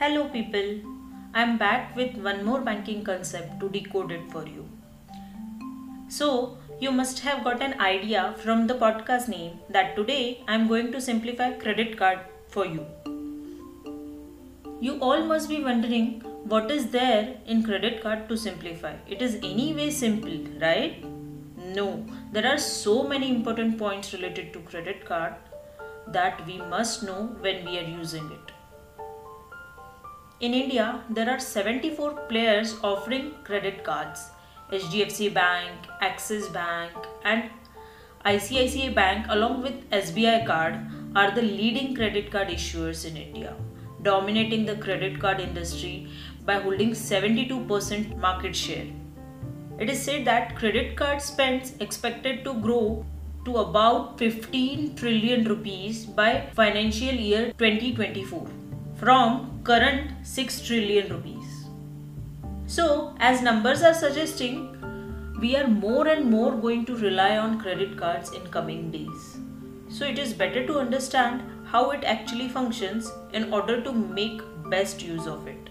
Hello, people. I'm back with one more banking concept to decode it for you. So, you must have got an idea from the podcast name that today I'm going to simplify credit card for you. You all must be wondering what is there in credit card to simplify. It is anyway simple, right? No, there are so many important points related to credit card that we must know when we are using it. In India, there are 74 players offering credit cards. HDFC Bank, Axis Bank, and ICICI Bank, along with SBI Card, are the leading credit card issuers in India, dominating the credit card industry by holding 72% market share. It is said that credit card spends expected to grow to about 15 trillion rupees by financial year 2024 from current 6 trillion rupees. So, as numbers are suggesting, we are more and more going to rely on credit cards in coming days. So, it is better to understand how it actually functions in order to make best use of it.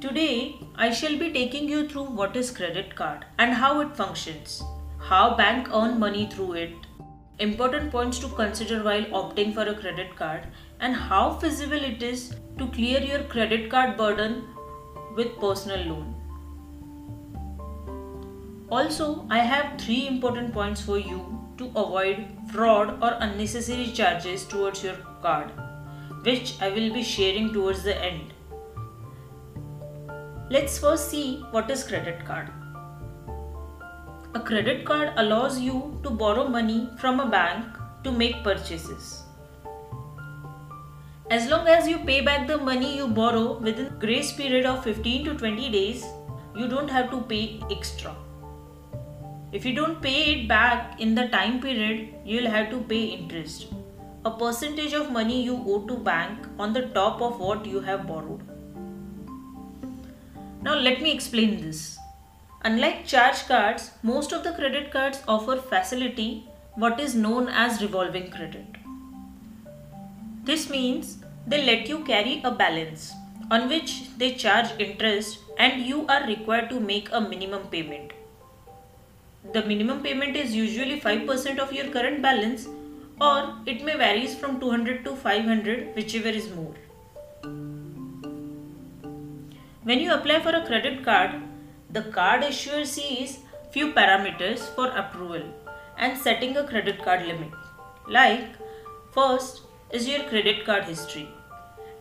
Today, I shall be taking you through what is credit card and how it functions, how bank earn money through it, important points to consider while opting for a credit card and how feasible it is to clear your credit card burden with personal loan. Also, I have three important points for you to avoid fraud or unnecessary charges towards your card, which I will be sharing towards the end. Let's first see what is credit card. A credit card allows you to borrow money from a bank to make purchases. As long as you pay back the money you borrow within grace period of 15 to 20 days, you don't have to pay extra. If you don't pay it back in the time period, you'll have to pay interest. A percentage of money you owe to bank on the top of what you have borrowed. Now let me explain this. Unlike charge cards, most of the credit cards offer facility what is known as revolving credit. This means they let you carry a balance on which they charge interest and you are required to make a minimum payment. The minimum payment is usually 5% of your current balance or it may varies from 200 to 500 whichever is more. When you apply for a credit card, the card issuer sees few parameters for approval and setting a credit card limit. Like, first is your credit card history.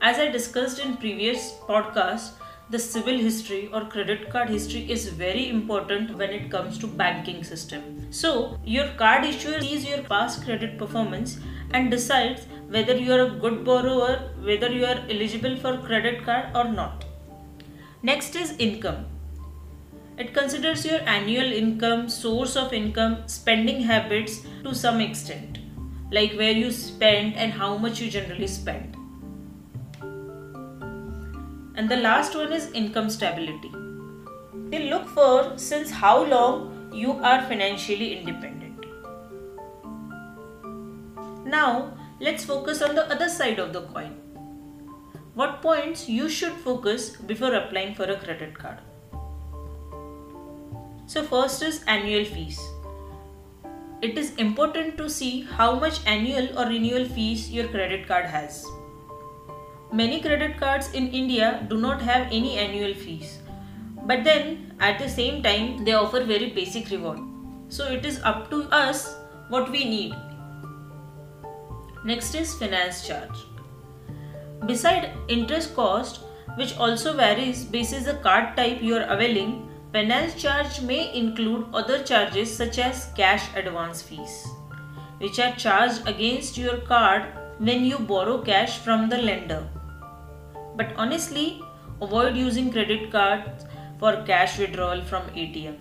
As I discussed in previous podcast, the CIBIL history or credit card history is very important when it comes to banking system. So, your card issuer sees your past credit performance and decides whether you are a good borrower, whether you are eligible for credit card or not. Next is income. It considers your annual income, source of income, spending habits to some extent, like where you spend and how much you generally spend. And the last one is income stability. They look for since how long you are financially independent. Now, let's focus on the other side of the coin what points you should focus before applying for a credit card. So, first is annual fees. It is important to see how much annual or renewal fees your credit card has. Many credit cards in India do not have any annual fees, but then at the same time they offer very basic reward. So, it is up to us what we need. Next is finance charge. Beside interest cost, which also varies basis the card type you are availing, finance charge may include other charges such as cash advance fees, which are charged against your card when you borrow cash from the lender. But honestly, avoid using credit cards for cash withdrawal from ATM.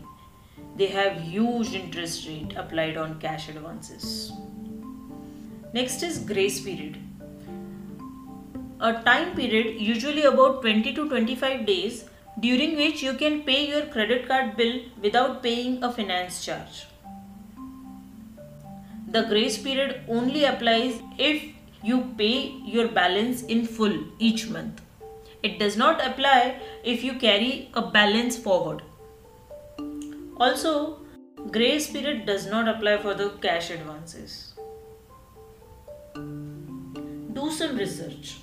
They have huge interest rate applied on cash advances. Next is grace period a time period usually about 20 to 25 days during which you can pay your credit card bill without paying a finance charge. The grace period only applies if you pay your balance in full each month. It does not apply if you carry a balance forward. Also, grace period does not apply for the cash advances. Do some research.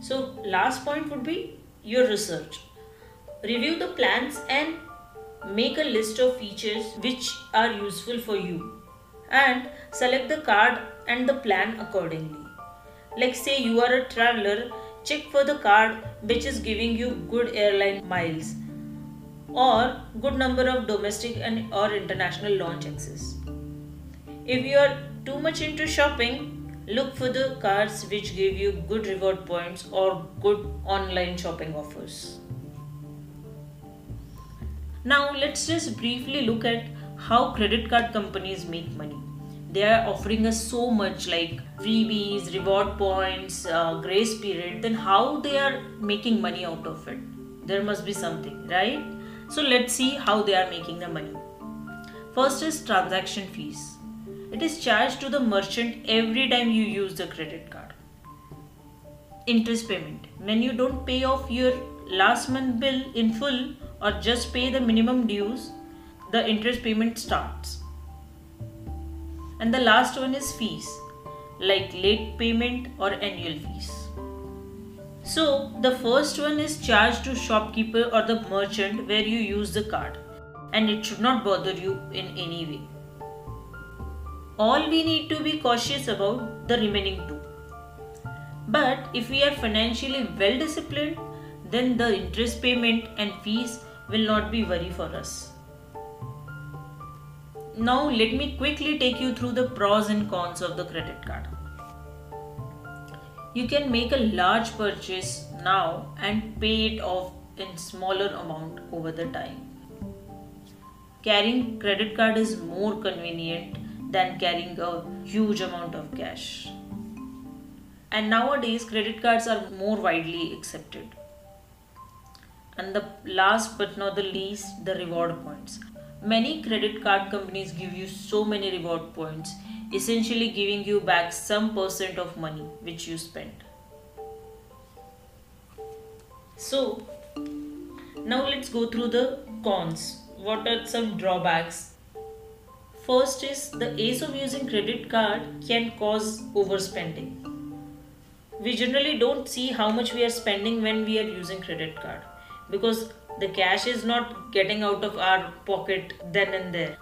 So, last point would be your research. Review the plans and make a list of features which are useful for you and select the card and the plan accordingly. Like say you are a traveler, check for the card which is giving you good airline miles or good number of domestic and or international launch access. If you are too much into shopping, look for the cards which give you good reward points or good online shopping offers. Now let's just briefly look at how credit card companies make money. They are offering us so much like freebies, reward points, uh, grace period. Then how they are making money out of it? There must be something, right? So let's see how they are making the money. First is transaction fees. It is charged to the merchant every time you use the credit card. Interest payment. When you don't pay off your last month bill in full, or just pay the minimum dues, the interest payment starts. And the last one is fees, like late payment or annual fees. So, the first one is charged to shopkeeper or the merchant where you use the card, and it should not bother you in any way. All we need to be cautious about the remaining two. But if we are financially well disciplined, then the interest payment and fees will not be worry for us. Now let me quickly take you through the pros and cons of the credit card. You can make a large purchase now and pay it off in smaller amount over the time. Carrying credit card is more convenient than carrying a huge amount of cash. And nowadays credit cards are more widely accepted and the last but not the least the reward points. Many credit card companies give you so many reward points essentially giving you back some percent of money which you spent. So now let's go through the cons. What are some drawbacks? First is the ace of using credit card can cause overspending. We generally don't see how much we are spending when we are using credit card because the cash is not getting out of our pocket then and there.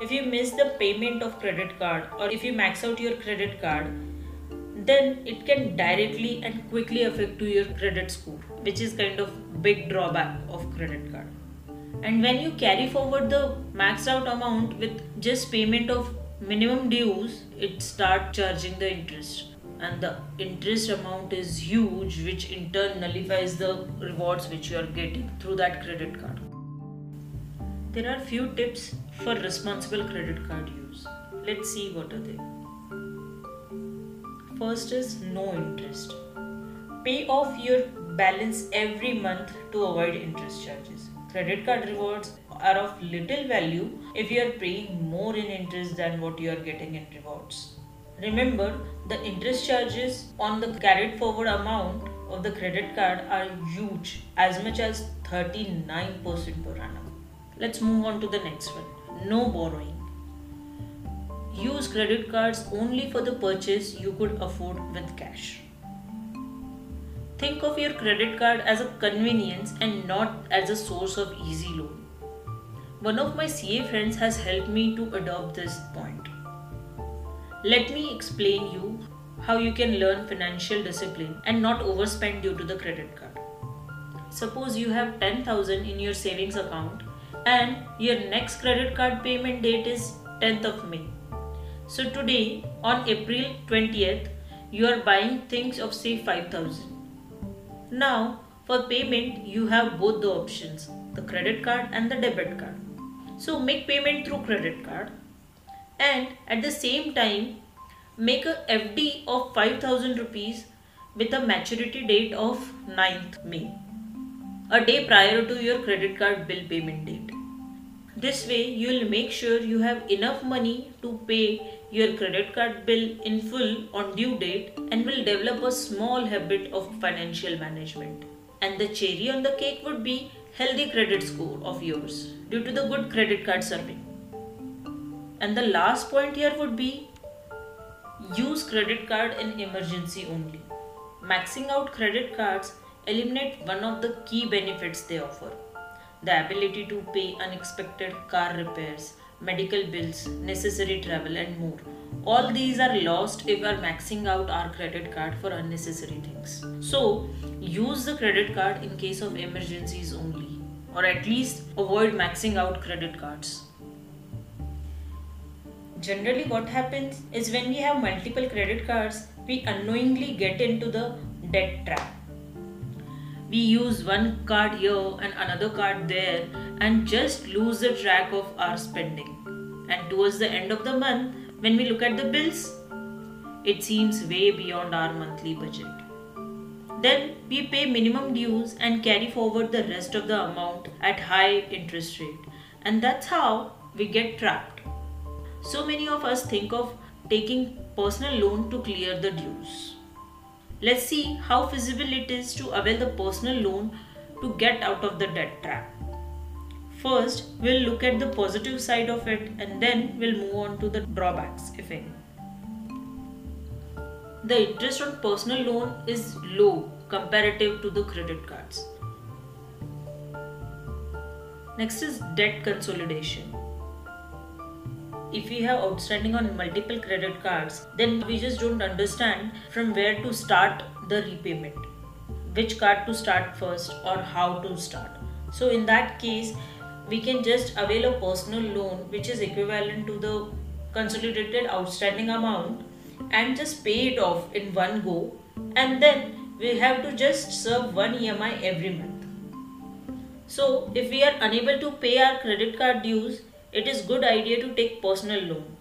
If you miss the payment of credit card or if you max out your credit card then it can directly and quickly affect to your credit score which is kind of big drawback of credit card. And when you carry forward the maxed out amount with just payment of minimum dues it start charging the interest and the interest amount is huge which in turn nullifies the rewards which you are getting through that credit card. There are few tips for responsible credit card use. Let's see what are they. First is no interest. Pay off your balance every month to avoid interest charges. Credit card rewards are of little value if you are paying more in interest than what you are getting in rewards Remember, the interest charges on the carried forward amount of the credit card are huge, as much as 39% per annum. Let's move on to the next one. No borrowing. Use credit cards only for the purchase you could afford with cash. Think of your credit card as a convenience and not as a source of easy loan. One of my CA friends has helped me to adopt this point. Let me explain you how you can learn financial discipline and not overspend due to the credit card. Suppose you have 10,000 in your savings account and your next credit card payment date is 10th of May. So today on April 20th you are buying things of say 5000. Now for payment you have both the options the credit card and the debit card. So make payment through credit card and at the same time make a FD of 5000 rupees with a maturity date of 9th May, a day prior to your credit card bill payment date. This way you will make sure you have enough money to pay your credit card bill in full on due date and will develop a small habit of financial management. And the cherry on the cake would be healthy credit score of yours due to the good credit card serving. And the last point here would be use credit card in emergency only. Maxing out credit cards eliminate one of the key benefits they offer. The ability to pay unexpected car repairs, medical bills, necessary travel and more. All these are lost if we are maxing out our credit card for unnecessary things. So use the credit card in case of emergencies only or at least avoid maxing out credit cards. Generally what happens is when we have multiple credit cards, we unknowingly get into the debt trap. We use one card here and another card there and just lose the track of our spending. And towards the end of the month, when we look at the bills, it seems way beyond our monthly budget. Then we pay minimum dues and carry forward the rest of the amount at high interest rate. And that's how we get trapped. So many of us think of taking personal loan to clear the dues. Let's see how feasible it is to avail the personal loan to get out of the debt trap. First, we'll look at the positive side of it and then we'll move on to the drawbacks, if any. The interest on personal loan is low comparative to the credit cards. Next is debt consolidation. If we have outstanding on multiple credit cards, then we just don't understand from where to start the repayment, which card to start first, or how to start. So, in that case, we can just avail a personal loan which is equivalent to the consolidated outstanding amount and just pay it off in one go and then we have to just serve one EMI every month. So if we are unable to pay our credit card dues, it is good idea to take personal loan.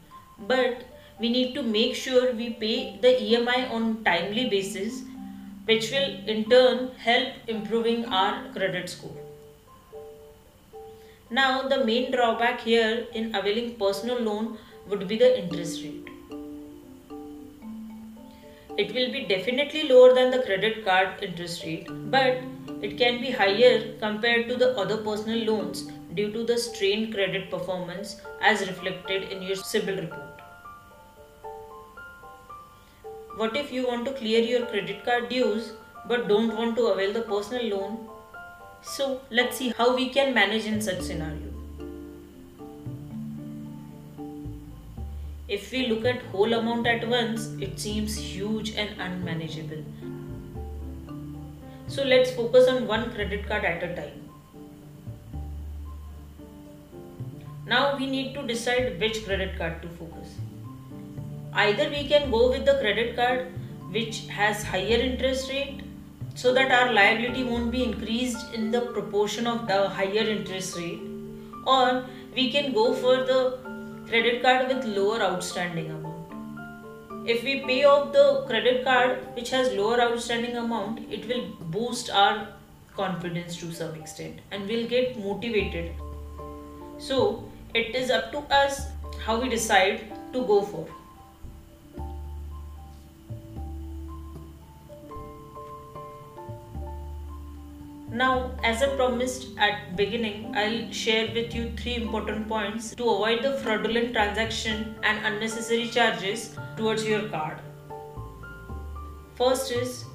But we need to make sure we pay the EMI on timely basis which will in turn help improving our credit score. Now the main drawback here in availing personal loan would be the interest rate. It will be definitely lower than the credit card interest rate, but it can be higher compared to the other personal loans due to the strained credit performance as reflected in your CIBIL report. What if you want to clear your credit card dues but don't want to avail the personal loan? So let's see how we can manage in such scenario. If we look at whole amount at once, it seems huge and unmanageable. So let's focus on one credit card at a time. Now we need to decide which credit card to focus. Either we can go with the credit card which has higher interest rate so that our liability won't be increased in the proportion of the higher interest rate or we can go for the credit card with lower outstanding amount. If we pay off the credit card which has lower outstanding amount, it will boost our confidence to some extent and we'll get motivated. So it is up to us how we decide to go for. Now, as I promised at beginning, I'll share with you three important points to avoid the fraudulent transaction and unnecessary charges towards your card. First is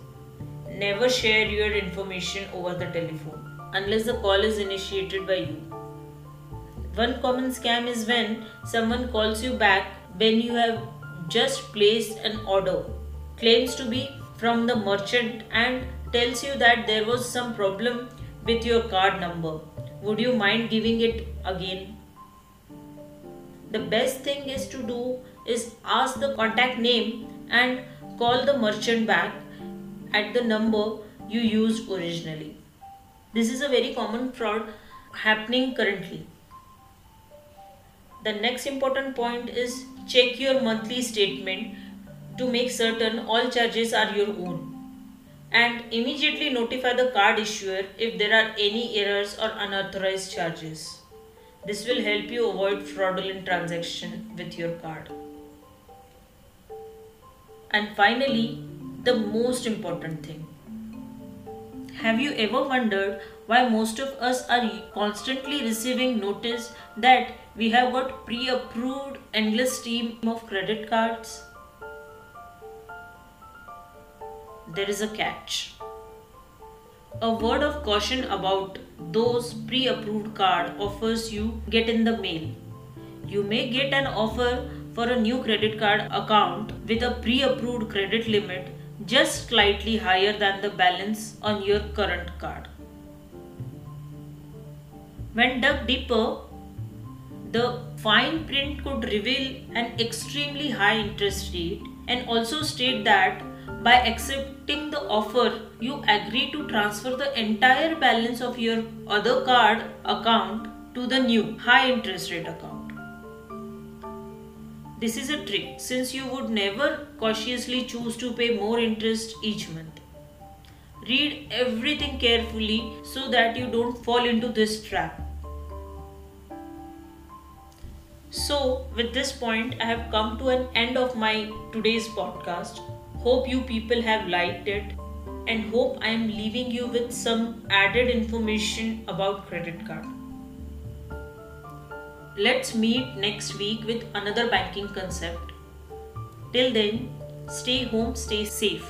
never share your information over the telephone unless the call is initiated by you. One common scam is when someone calls you back when you have just placed an order, claims to be from the merchant and tells you that there was some problem with your card number. Would you mind giving it again? The best thing is to do is ask the contact name and call the merchant back at the number you used originally. This is a very common fraud happening currently. The next important point is check your monthly statement to make certain all charges are your own and immediately notify the card issuer if there are any errors or unauthorized charges. This will help you avoid fraudulent transaction with your card. And finally, the most important thing. Have you ever wondered why most of us are constantly receiving notice that we have got pre-approved endless stream of credit cards? There is a catch. A word of caution about those pre-approved card offers you get in the mail. You may get an offer for a new credit card account with a pre-approved credit limit just slightly higher than the balance on your current card. When dug deeper, the fine print could reveal an extremely high interest rate and also state that by accepting the offer, you agree to transfer the entire balance of your other card account to the new high interest rate account. This is a trick since you would never cautiously choose to pay more interest each month. Read everything carefully so that you don't fall into this trap. So, with this point, I have come to an end of my today's podcast. Hope you people have liked it and hope I am leaving you with some added information about credit card. Let's meet next week with another banking concept. Till then, stay home, stay safe.